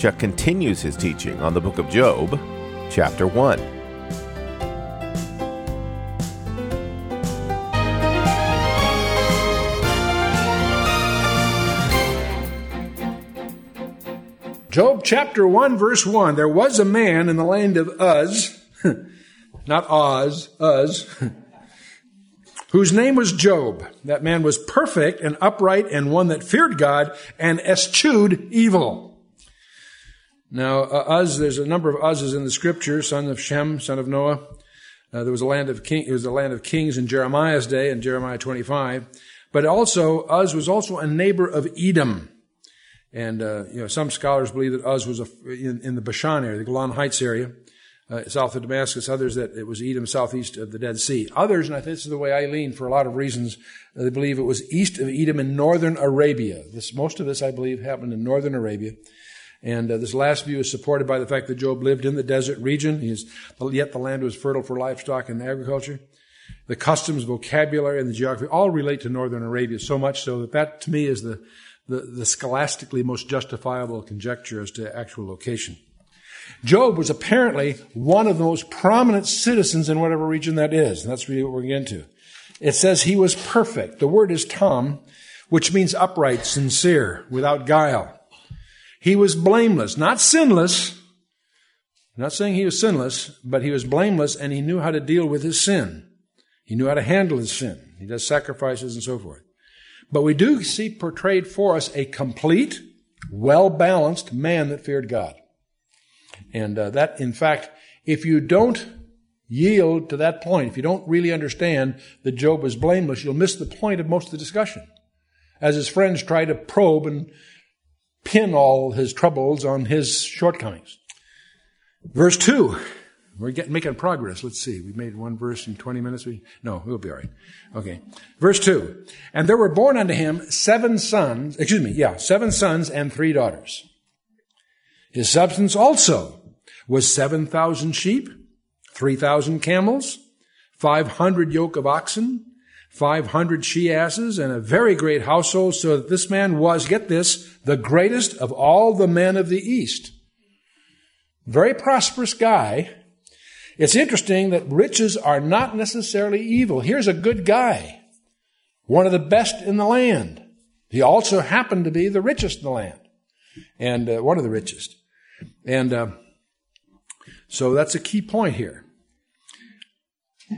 Chuck continues his teaching on the book of Job, chapter 1. Job chapter 1 verse 1. There was a man in the land of Uz, not Oz, Uz, whose name was Job. That man was perfect and upright and one that feared God and eschewed evil. Now, uh, Uz, there's a number of Uzes in the scripture, son of Shem, son of Noah. Uh, there was a land of king, it was land of kings in Jeremiah's day in Jeremiah 25. But also, Uz was also a neighbor of Edom. And, uh, you know, some scholars believe that Uz was a, in, in, the Bashan area, the Golan Heights area, uh, south of Damascus. Others that it was Edom, southeast of the Dead Sea. Others, and I think this is the way I lean for a lot of reasons, uh, they believe it was east of Edom in northern Arabia. This, most of this, I believe, happened in northern Arabia. And uh, this last view is supported by the fact that Job lived in the desert region. Is, yet the land was fertile for livestock and agriculture. The customs, vocabulary, and the geography all relate to northern Arabia so much so that that, to me, is the the, the scholastically most justifiable conjecture as to actual location. Job was apparently one of the most prominent citizens in whatever region that is. And that's really what we're getting to. It says he was perfect. The word is tam, which means upright, sincere, without guile. He was blameless, not sinless. Not saying he was sinless, but he was blameless and he knew how to deal with his sin. He knew how to handle his sin. He does sacrifices and so forth. But we do see portrayed for us a complete, well balanced man that feared God. And uh, that, in fact, if you don't yield to that point, if you don't really understand that Job was blameless, you'll miss the point of most of the discussion. As his friends try to probe and pin all his troubles on his shortcomings. Verse 2 we're getting, making progress. Let's see. We made one verse in 20 minutes. We, no, we'll be all right. Okay. Verse 2. And there were born unto him seven sons, excuse me, yeah, seven sons and three daughters. His substance also was 7,000 sheep, 3,000 camels, 500 yoke of oxen, 500 she asses, and a very great household, so that this man was, get this, the greatest of all the men of the East. Very prosperous guy, it's interesting that riches are not necessarily evil. Here's a good guy, one of the best in the land. He also happened to be the richest in the land, and uh, one of the richest. And uh, so that's a key point here.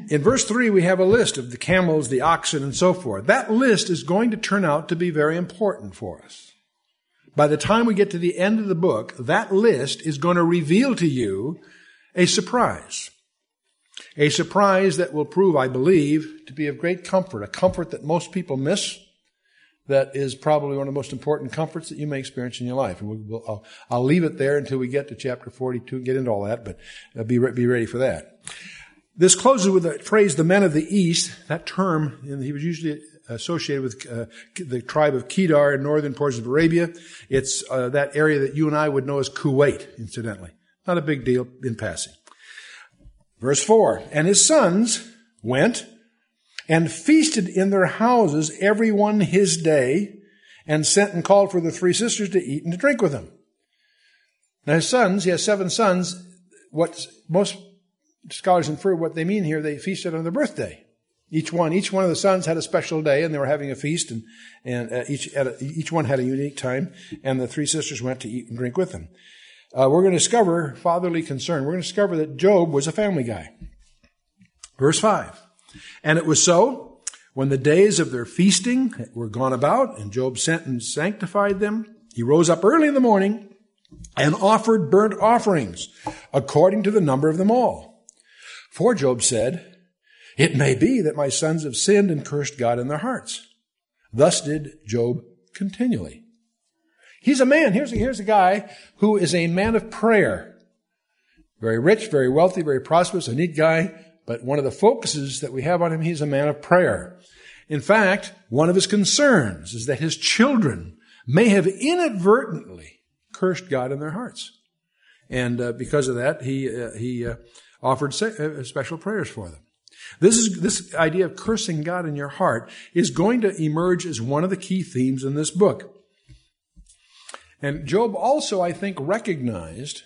In verse 3, we have a list of the camels, the oxen, and so forth. That list is going to turn out to be very important for us. By the time we get to the end of the book, that list is going to reveal to you a surprise. A surprise that will prove, I believe, to be of great comfort, a comfort that most people miss, that is probably one of the most important comforts that you may experience in your life. And we'll, we'll, I'll, I'll, leave it there until we get to chapter 42 and get into all that, but uh, be, re- be ready for that. This closes with the phrase, the men of the east. That term, he was usually associated with uh, the tribe of Kedar in northern portions of Arabia. It's uh, that area that you and I would know as Kuwait, incidentally. Not a big deal in passing. Verse 4 And his sons went and feasted in their houses, every one his day, and sent and called for the three sisters to eat and to drink with him. Now his sons, he has seven sons. What most scholars infer what they mean here, they feasted on their birthday. Each one, each one of the sons had a special day, and they were having a feast, and and uh, each a, each one had a unique time. And the three sisters went to eat and drink with them uh, we're going to discover fatherly concern. We're going to discover that Job was a family guy. Verse 5. And it was so when the days of their feasting were gone about, and Job sent and sanctified them, he rose up early in the morning and offered burnt offerings according to the number of them all. For Job said, It may be that my sons have sinned and cursed God in their hearts. Thus did Job continually. He's a man. Here's a, here's a guy who is a man of prayer. Very rich, very wealthy, very prosperous, a neat guy. But one of the focuses that we have on him, he's a man of prayer. In fact, one of his concerns is that his children may have inadvertently cursed God in their hearts. And uh, because of that, he, uh, he uh, offered uh, special prayers for them. This is, this idea of cursing God in your heart is going to emerge as one of the key themes in this book. And Job also, I think, recognized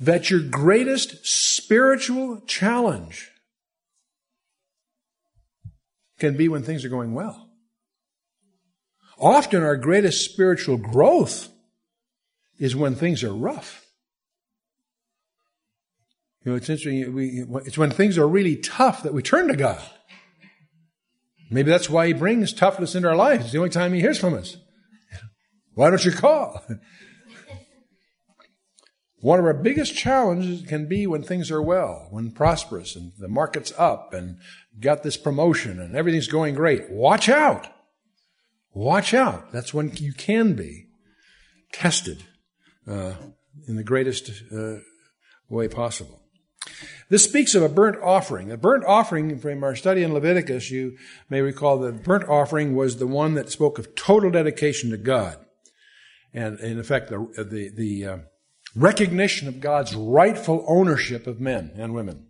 that your greatest spiritual challenge can be when things are going well. Often our greatest spiritual growth is when things are rough. You know, it's interesting. We, it's when things are really tough that we turn to God. Maybe that's why He brings toughness into our lives. It's the only time He hears from us. Why don't you call? One of our biggest challenges can be when things are well, when prosperous and the market's up and got this promotion and everything's going great. Watch out. Watch out. That's when you can be tested uh, in the greatest uh, way possible. This speaks of a burnt offering. A burnt offering, from our study in Leviticus, you may recall that burnt offering was the one that spoke of total dedication to God. And in effect, the, the, the uh, recognition of God's rightful ownership of men and women.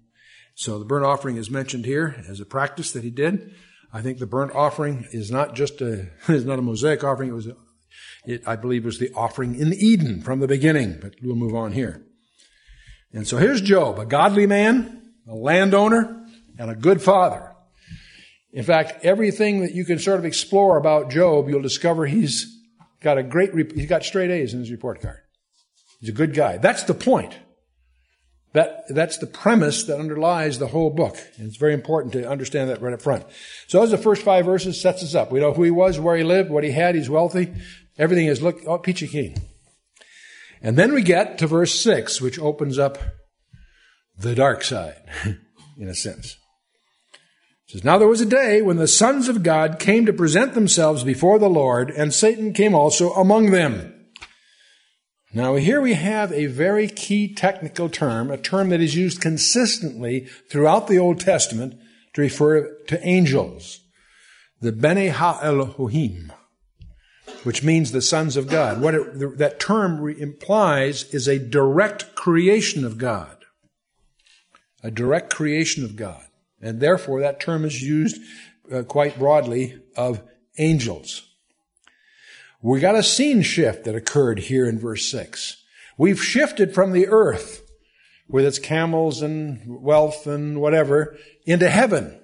So the burnt offering is mentioned here as a practice that he did. I think the burnt offering is not just a, is not a Mosaic offering. It was, it, I believe, was the offering in Eden from the beginning, but we'll move on here. And so here's Job, a godly man, a landowner, and a good father. In fact, everything that you can sort of explore about Job, you'll discover he's got a great, he's got straight A's in his report card. He's a good guy. That's the point. That, that's the premise that underlies the whole book. And it's very important to understand that right up front. So as the first five verses sets us up. We know who he was, where he lived, what he had, he's wealthy. Everything is look, oh, peachy keen. And then we get to verse six, which opens up the dark side, in a sense. It says, Now there was a day when the sons of God came to present themselves before the Lord, and Satan came also among them. Now here we have a very key technical term, a term that is used consistently throughout the Old Testament to refer to angels. The Bene Ha-Elohim, which means the sons of God. What it, that term implies is a direct creation of God. A direct creation of God. And therefore that term is used uh, quite broadly of angels. We got a scene shift that occurred here in verse 6. We've shifted from the earth with its camels and wealth and whatever into heaven.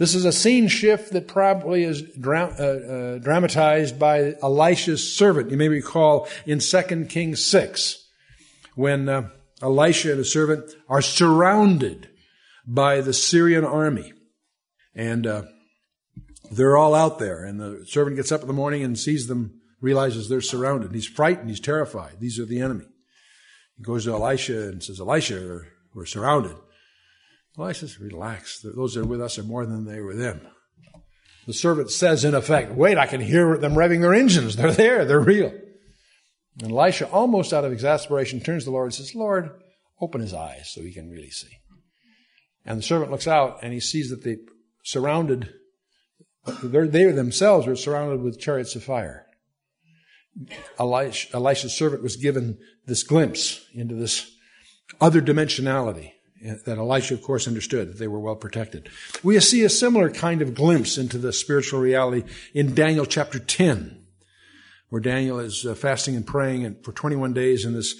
This is a scene shift that probably is uh, uh, dramatized by Elisha's servant. You may recall in 2 Kings 6 when uh, Elisha and his servant are surrounded by the Syrian army. And uh, they're all out there, and the servant gets up in the morning and sees them, realizes they're surrounded. He's frightened, he's terrified. These are the enemy. He goes to Elisha and says, Elisha, we're, we're surrounded. Elisha says, relax. Those that are with us are more than they were them. The servant says, in effect, wait, I can hear them revving their engines. They're there, they're real. And Elisha, almost out of exasperation, turns to the Lord and says, Lord, open his eyes so he can really see. And the servant looks out and he sees that they surrounded they themselves were surrounded with chariots of fire. Elisha, Elisha's servant was given this glimpse into this other dimensionality that Elisha, of course, understood that they were well protected. We see a similar kind of glimpse into the spiritual reality in Daniel chapter 10, where Daniel is uh, fasting and praying and for 21 days and this,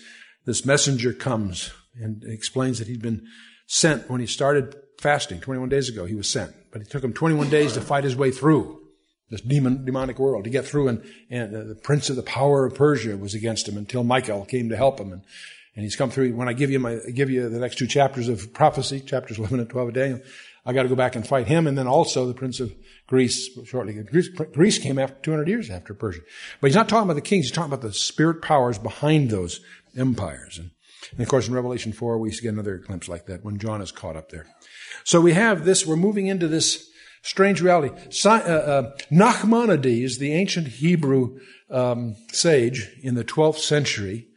this messenger comes and explains that he'd been sent when he started fasting 21 days ago. He was sent. But it took him 21 days to fight his way through this demon, demonic world, to get through. And, and the prince of the power of Persia was against him until Michael came to help him. And, and he's come through. When I give you my, give you the next two chapters of prophecy, chapters 11 and 12 of Daniel, I got to go back and fight him. And then also the prince of Greece shortly. Greece, Greece came after 200 years after Persia. But he's not talking about the kings. He's talking about the spirit powers behind those empires. And, and of course, in Revelation 4, we get another glimpse like that when John is caught up there. So we have this, we're moving into this Strange reality. uh, uh, Nachmanides, the ancient Hebrew um, sage in the 12th century,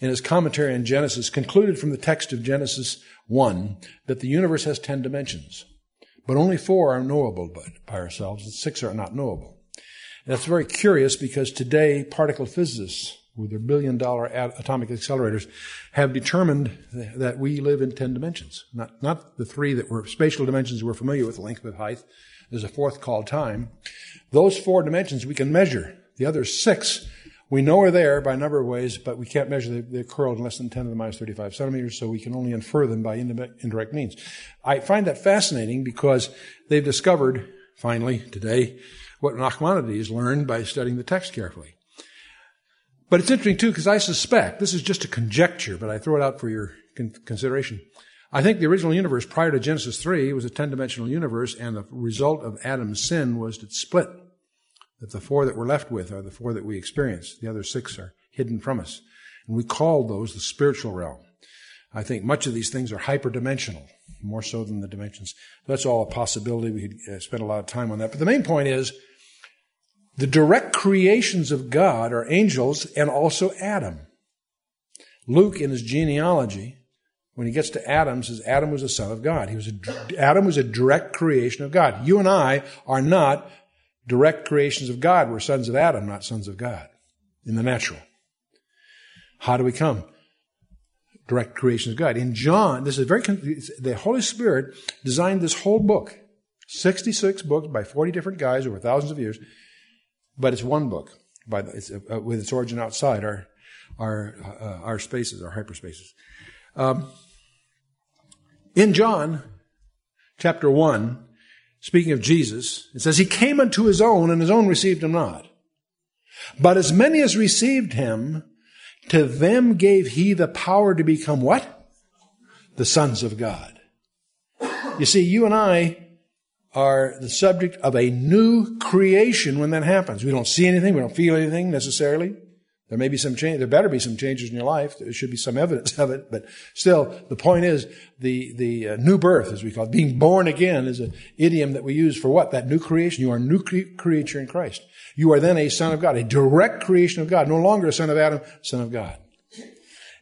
in his commentary on Genesis, concluded from the text of Genesis 1 that the universe has 10 dimensions, but only four are knowable by ourselves, and six are not knowable. And that's very curious because today particle physicists with their billion dollar atomic accelerators have determined that we live in 10 dimensions. Not, not the three that were spatial dimensions we're familiar with, length, width, height. There's a fourth called time. Those four dimensions we can measure. The other six we know are there by a number of ways, but we can't measure the, the curl in less than 10 to the minus 35 centimeters, so we can only infer them by indirect means. I find that fascinating because they've discovered, finally, today, what Nachmanides learned by studying the text carefully. But it's interesting too, because I suspect, this is just a conjecture, but I throw it out for your con- consideration. I think the original universe prior to Genesis 3 was a 10 dimensional universe, and the result of Adam's sin was it split. That the four that we're left with are the four that we experience. The other six are hidden from us. And we call those the spiritual realm. I think much of these things are hyperdimensional, more so than the dimensions. That's all a possibility. We could uh, spend a lot of time on that. But the main point is the direct creations of God are angels and also Adam. Luke, in his genealogy, when he gets to Adam, says Adam was a son of God. He was a, Adam was a direct creation of God. You and I are not direct creations of God. We're sons of Adam, not sons of God in the natural. How do we come? Direct creations of God. In John, this is very, the Holy Spirit designed this whole book, 66 books by 40 different guys over thousands of years, but it's one book by the, it's, uh, with its origin outside our, our, uh, our spaces, our hyperspaces. Um, in John chapter 1, speaking of Jesus, it says, He came unto his own, and his own received him not. But as many as received him, to them gave he the power to become what? The sons of God. You see, you and I are the subject of a new creation when that happens. We don't see anything, we don't feel anything necessarily. There may be some change. There better be some changes in your life. There should be some evidence of it. But still, the point is the the uh, new birth, as we call it, being born again, is an idiom that we use for what? That new creation. You are a new cre- creature in Christ. You are then a son of God, a direct creation of God, no longer a son of Adam, son of God.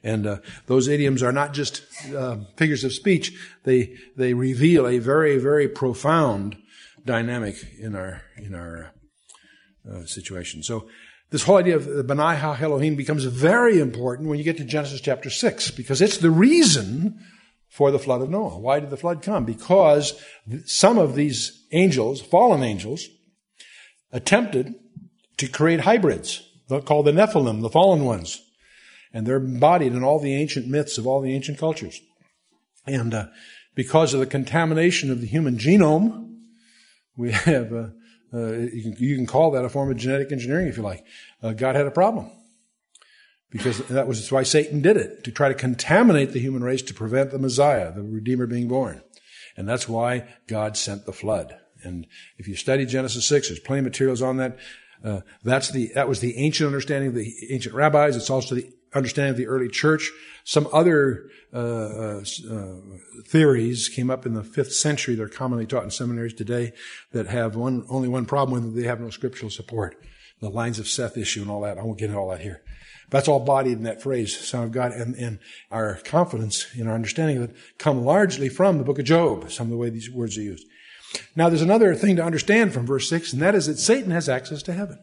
And uh, those idioms are not just uh, figures of speech; they they reveal a very very profound dynamic in our in our uh, situation. So this whole idea of the Benai Ha Elohim becomes very important when you get to Genesis chapter 6, because it's the reason for the flood of Noah. Why did the flood come? Because some of these angels, fallen angels, attempted to create hybrids called the Nephilim, the fallen ones. And they're embodied in all the ancient myths of all the ancient cultures. And uh, because of the contamination of the human genome, we have uh, uh, you, can, you, can, call that a form of genetic engineering if you like. Uh, God had a problem. Because that was why Satan did it, to try to contaminate the human race to prevent the Messiah, the Redeemer being born. And that's why God sent the flood. And if you study Genesis 6, there's plenty of materials on that. Uh, that's the, that was the ancient understanding of the ancient rabbis. It's also the understanding of the early church. Some other uh, uh, uh, theories came up in the fifth century They're commonly taught in seminaries today that have one, only one problem with them. They have no scriptural support. The lines of Seth issue and all that. I won't get into all that here. That's all bodied in that phrase, Son of God, and, and our confidence in our understanding of it come largely from the book of Job, some of the way these words are used. Now, there's another thing to understand from verse 6, and that is that Satan has access to heaven.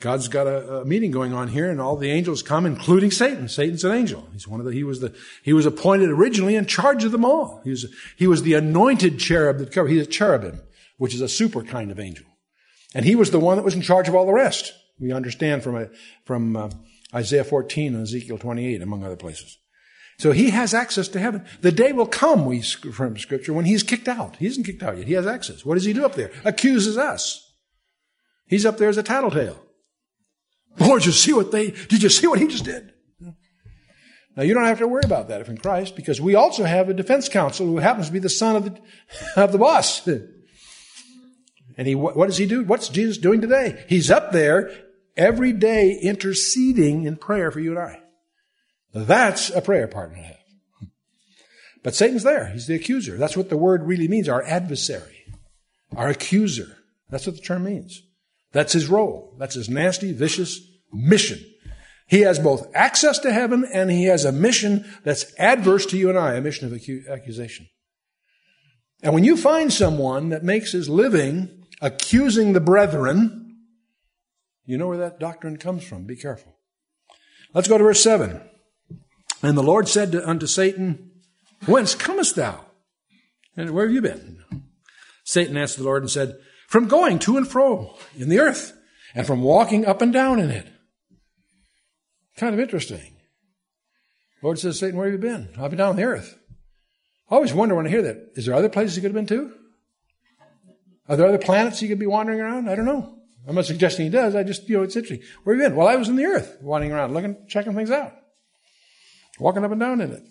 God's got a, a, meeting going on here, and all the angels come, including Satan. Satan's an angel. He's one of the. He was the. He was appointed originally in charge of them all. He was. He was the anointed cherub that covered. He's a cherubim, which is a super kind of angel, and he was the one that was in charge of all the rest. We understand from a, from uh, Isaiah 14 and Ezekiel 28, among other places. So he has access to heaven. The day will come, we from Scripture, when he's kicked out. He isn't kicked out yet. He has access. What does he do up there? Accuses us. He's up there as a tattletale. Lord, did you see what they, did you see what he just did? Now you don't have to worry about that if in Christ, because we also have a defense counsel who happens to be the son of the, of the boss. And he, what does he do? What's Jesus doing today? He's up there every day interceding in prayer for you and I. That's a prayer partner to have. But Satan's there. He's the accuser. That's what the word really means, our adversary. our accuser. That's what the term means. That's his role. That's his nasty, vicious mission. He has both access to heaven and he has a mission that's adverse to you and I, a mission of accusation. And when you find someone that makes his living accusing the brethren, you know where that doctrine comes from. Be careful. Let's go to verse 7. And the Lord said to, unto Satan, Whence comest thou? And where have you been? Satan answered the Lord and said, From going to and fro in the earth, and from walking up and down in it. Kind of interesting. Lord says, Satan, where have you been? I've been down on the earth. I always wonder when I hear that. Is there other places you could have been to? Are there other planets you could be wandering around? I don't know. I'm not suggesting he does. I just, you know, it's interesting. Where have you been? Well, I was in the earth, wandering around, looking, checking things out, walking up and down in it.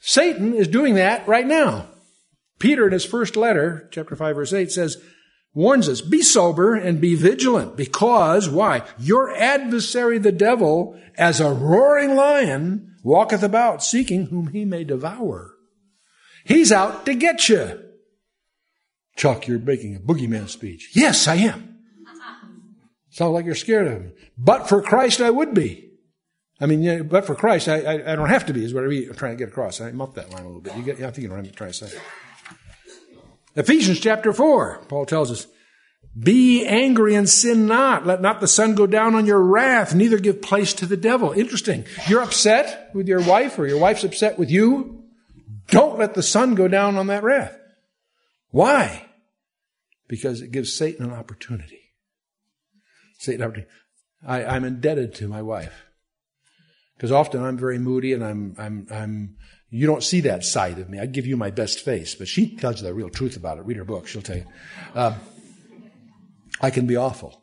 Satan is doing that right now. Peter, in his first letter, chapter 5, verse 8, says, warns us, be sober and be vigilant because, why? Your adversary, the devil, as a roaring lion, walketh about seeking whom he may devour. He's out to get you. Chuck, you're making a boogeyman speech. Yes, I am. Sounds like you're scared of him. But for Christ, I would be. I mean, but for Christ, I, I, I, don't have to be, is what I'm trying to get across. I muffed that line a little bit. You get, I think you know what I'm trying to say. Ephesians chapter 4, Paul tells us, be angry and sin not. Let not the sun go down on your wrath, neither give place to the devil. Interesting. You're upset with your wife or your wife's upset with you. Don't let the sun go down on that wrath. Why? Because it gives Satan an opportunity. Satan opportunity. I, I'm indebted to my wife. Because often I'm very moody and I'm, I'm, I'm, you don't see that side of me. I give you my best face, but she tells you the real truth about it. Read her book, she'll tell you. Uh, I can be awful.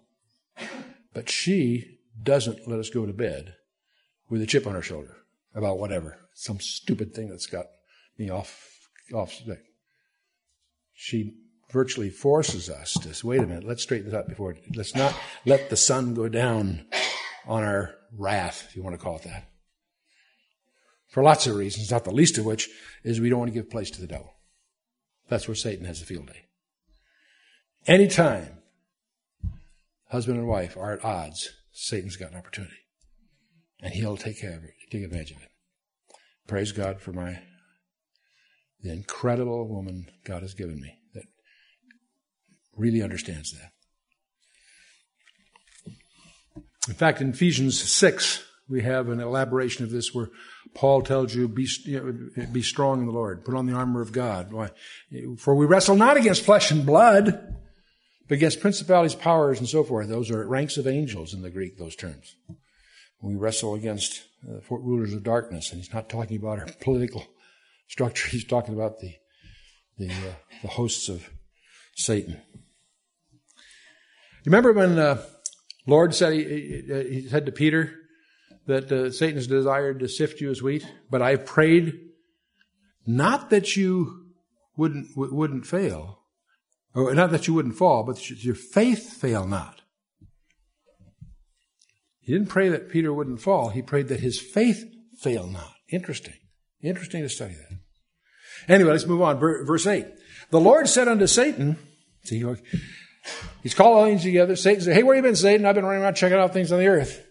But she doesn't let us go to bed with a chip on her shoulder about whatever, some stupid thing that's got me off, off. She virtually forces us to wait a minute, let's straighten this up before, let's not let the sun go down on our wrath, if you want to call it that. For lots of reasons, not the least of which is we don't want to give place to the devil. That's where Satan has a field day. Anytime husband and wife are at odds, Satan's got an opportunity. And he'll take care of it, take advantage of it. Praise God for my the incredible woman God has given me that really understands that. In fact, in Ephesians 6, we have an elaboration of this where Paul tells you, be, you know, be strong in the Lord. Put on the armor of God. Why? For we wrestle not against flesh and blood, but against principalities, powers, and so forth. Those are ranks of angels in the Greek, those terms. We wrestle against uh, rulers of darkness, and he's not talking about our political structure. He's talking about the, the, uh, the hosts of Satan. You remember when uh, Lord said he, he said to Peter that uh, Satan has desired to sift you as wheat, but I prayed not that you wouldn't wouldn't fail, or not that you wouldn't fall, but that your faith fail not. He didn't pray that Peter wouldn't fall. He prayed that his faith fail not. Interesting. Interesting to study that. Anyway, let's move on. Verse 8. The Lord said unto Satan, see, He's called all things together. Satan said, Hey, where you been, Satan? I've been running around checking out things on the earth.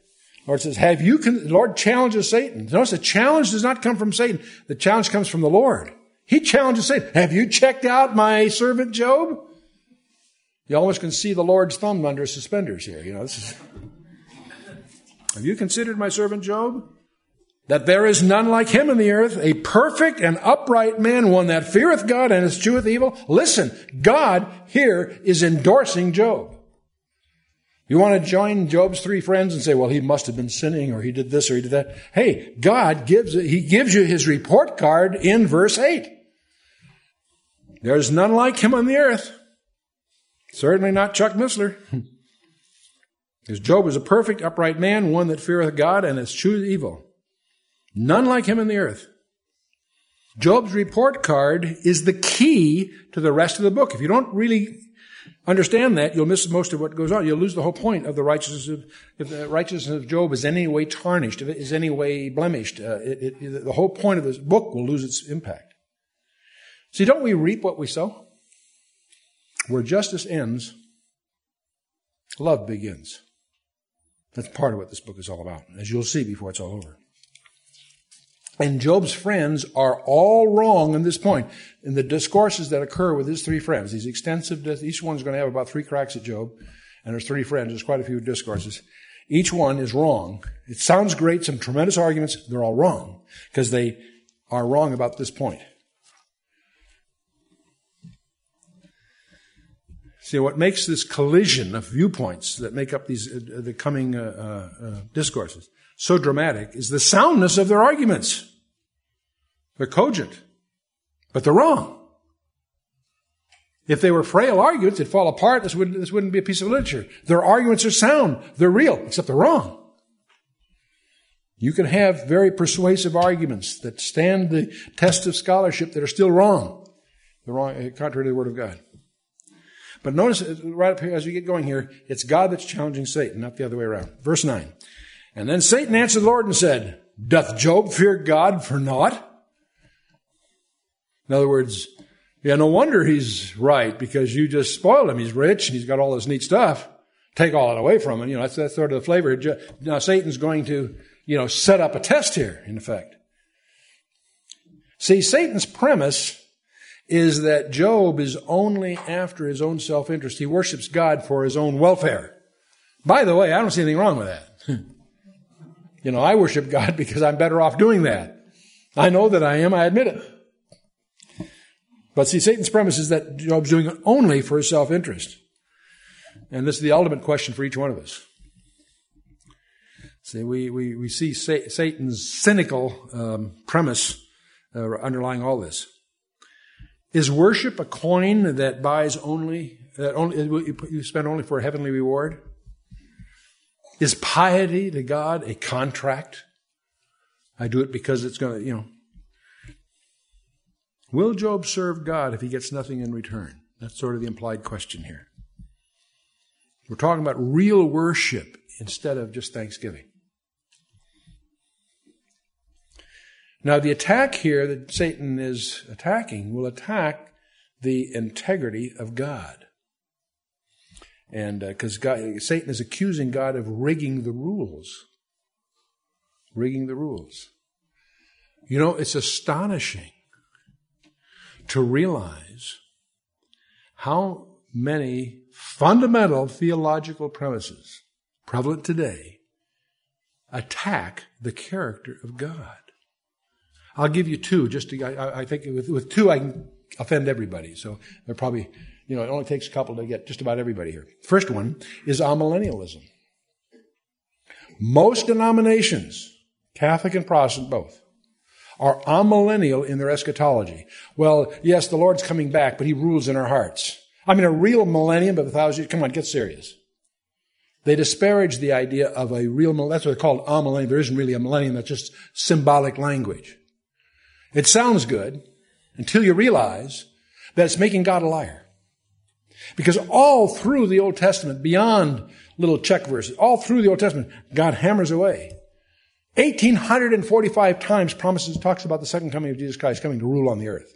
Lord says, Have you, con-? Lord challenges Satan. Notice the challenge does not come from Satan. The challenge comes from the Lord. He challenges Satan. Have you checked out my servant Job? You almost can see the Lord's thumb under suspenders here. You know, this is. Have you considered my servant Job? that there is none like him in the earth, a perfect and upright man, one that feareth God and escheweth evil. Listen, God here is endorsing Job. You want to join Job's three friends and say, well, he must have been sinning or he did this or he did that. Hey, God gives, he gives you his report card in verse 8. There's none like him on the earth. Certainly not Chuck Missler. Because Job was a perfect, upright man, one that feareth God and escheweth evil. None like him in the earth. Job's report card is the key to the rest of the book. If you don't really understand that, you'll miss most of what goes on. You'll lose the whole point of the righteousness of, if the righteousness of Job is any way tarnished, if it is any way blemished, uh, it, it, the whole point of this book will lose its impact. See, don't we reap what we sow? Where justice ends, love begins. That's part of what this book is all about, as you'll see before it's all over. And Job's friends are all wrong on this point. In the discourses that occur with his three friends, these extensive, each one's going to have about three cracks at Job, and there's three friends, there's quite a few discourses. Each one is wrong. It sounds great, some tremendous arguments, they're all wrong, because they are wrong about this point. See, what makes this collision of viewpoints that make up these, uh, the coming uh, uh, uh discourses so dramatic is the soundness of their arguments. They're cogent, but they're wrong. If they were frail arguments, it'd fall apart. This wouldn't, this wouldn't be a piece of literature. Their arguments are sound. They're real, except they're wrong. You can have very persuasive arguments that stand the test of scholarship that are still wrong. They're wrong, eh, contrary to the Word of God. But notice eh, right up here, as we get going here, it's God that's challenging Satan, not the other way around. Verse 9. And then Satan answered the Lord and said, Doth Job fear God for naught? In other words, yeah, no wonder he's right because you just spoiled him. He's rich and he's got all this neat stuff. Take all that away from him. You know, that's, that's sort of the flavor. Now Satan's going to, you know, set up a test here, in effect. See, Satan's premise is that Job is only after his own self-interest. He worships God for his own welfare. By the way, I don't see anything wrong with that. You know, I worship God because I'm better off doing that. I know that I am, I admit it. But see, Satan's premise is that Job's doing it only for his self-interest. And this is the ultimate question for each one of us. See, we, we, we see Satan's cynical um, premise uh, underlying all this. Is worship a coin that buys only, that only, you spend only for a heavenly reward? Is piety to God a contract? I do it because it's going to, you know. Will Job serve God if he gets nothing in return? That's sort of the implied question here. We're talking about real worship instead of just thanksgiving. Now, the attack here that Satan is attacking will attack the integrity of God. And because uh, Satan is accusing God of rigging the rules. Rigging the rules. You know, it's astonishing to realize how many fundamental theological premises prevalent today attack the character of God. I'll give you two, just to, I, I think with, with two I can offend everybody. So they're probably you know, it only takes a couple to get just about everybody here. First one is amillennialism. Most denominations, Catholic and Protestant both, are amillennial in their eschatology. Well, yes, the Lord's coming back, but He rules in our hearts. I mean, a real millennium of a thousand years. Come on, get serious. They disparage the idea of a real, millennium. that's what they call amillennium. There isn't really a millennium, that's just symbolic language. It sounds good until you realize that it's making God a liar. Because all through the Old Testament, beyond little check verses, all through the Old Testament, God hammers away. 1845 times promises, talks about the second coming of Jesus Christ coming to rule on the earth.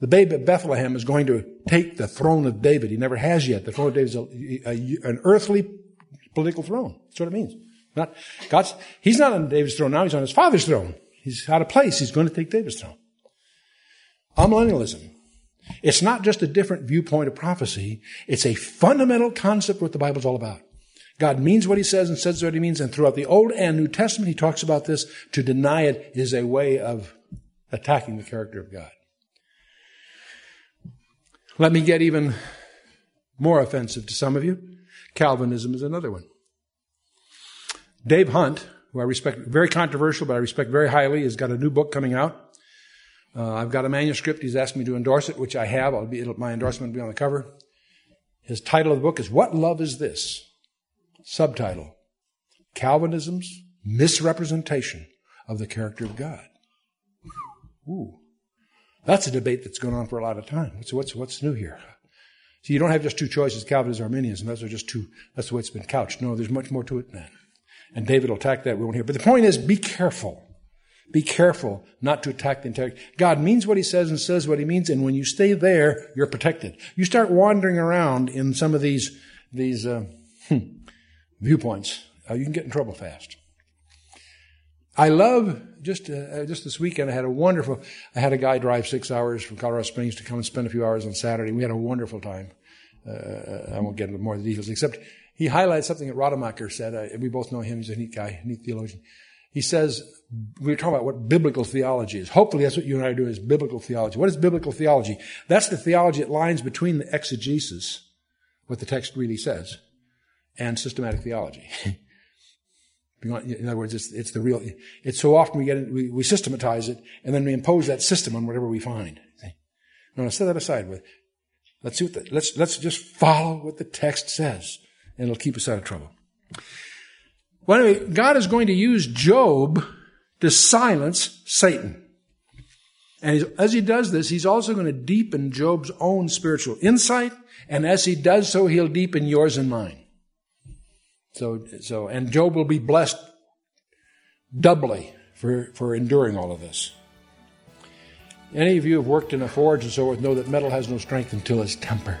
The babe at Bethlehem is going to take the throne of David. He never has yet. The throne of David is a, a, an earthly political throne. That's what it means. Not God's, he's not on David's throne now, he's on his father's throne. He's out of place. He's going to take David's throne. Amillennialism. It's not just a different viewpoint of prophecy. It's a fundamental concept what the Bible's all about. God means what he says and says what he means. And throughout the Old and New Testament, he talks about this. To deny it is a way of attacking the character of God. Let me get even more offensive to some of you. Calvinism is another one. Dave Hunt, who I respect, very controversial, but I respect very highly, has got a new book coming out. Uh, I've got a manuscript. He's asked me to endorse it, which I have. I'll be, my endorsement will be on the cover. His title of the book is What Love Is This? Subtitle Calvinism's Misrepresentation of the Character of God. Ooh. That's a debate that's going on for a lot of time. What's, what's, what's new here? So you don't have just two choices, Arminians, and those are just two, that's the way it's been couched. No, there's much more to it than that. And David will attack that. We won't hear. But the point is, be careful Be careful not to attack the integrity. God means what he says and says what he means, and when you stay there, you're protected. You start wandering around in some of these, these uh, hmm, viewpoints, uh, you can get in trouble fast. I love just uh, uh, just this weekend. I had a wonderful. I had a guy drive six hours from Colorado Springs to come and spend a few hours on Saturday. We had a wonderful time. Uh, I won't get into more of the details, except he highlighted something that Radmacher said. Uh, we both know him. He's a neat guy, neat theologian. He says, we were talking about what biblical theology is. Hopefully that's what you and I are doing is biblical theology. What is biblical theology? That's the theology that lines between the exegesis, what the text really says, and systematic theology. In other words, it's, it's the real, it's so often we get, it, we, we systematize it and then we impose that system on whatever we find. No, set that aside with, let's see what the, let's, let's just follow what the text says and it'll keep us out of trouble. Well, anyway, God is going to use Job to silence Satan. And as he does this, he's also going to deepen Job's own spiritual insight. And as he does so, he'll deepen yours and mine. So, so, and Job will be blessed doubly for, for enduring all of this. Any of you who have worked in a forge and so forth know that metal has no strength until it's tempered.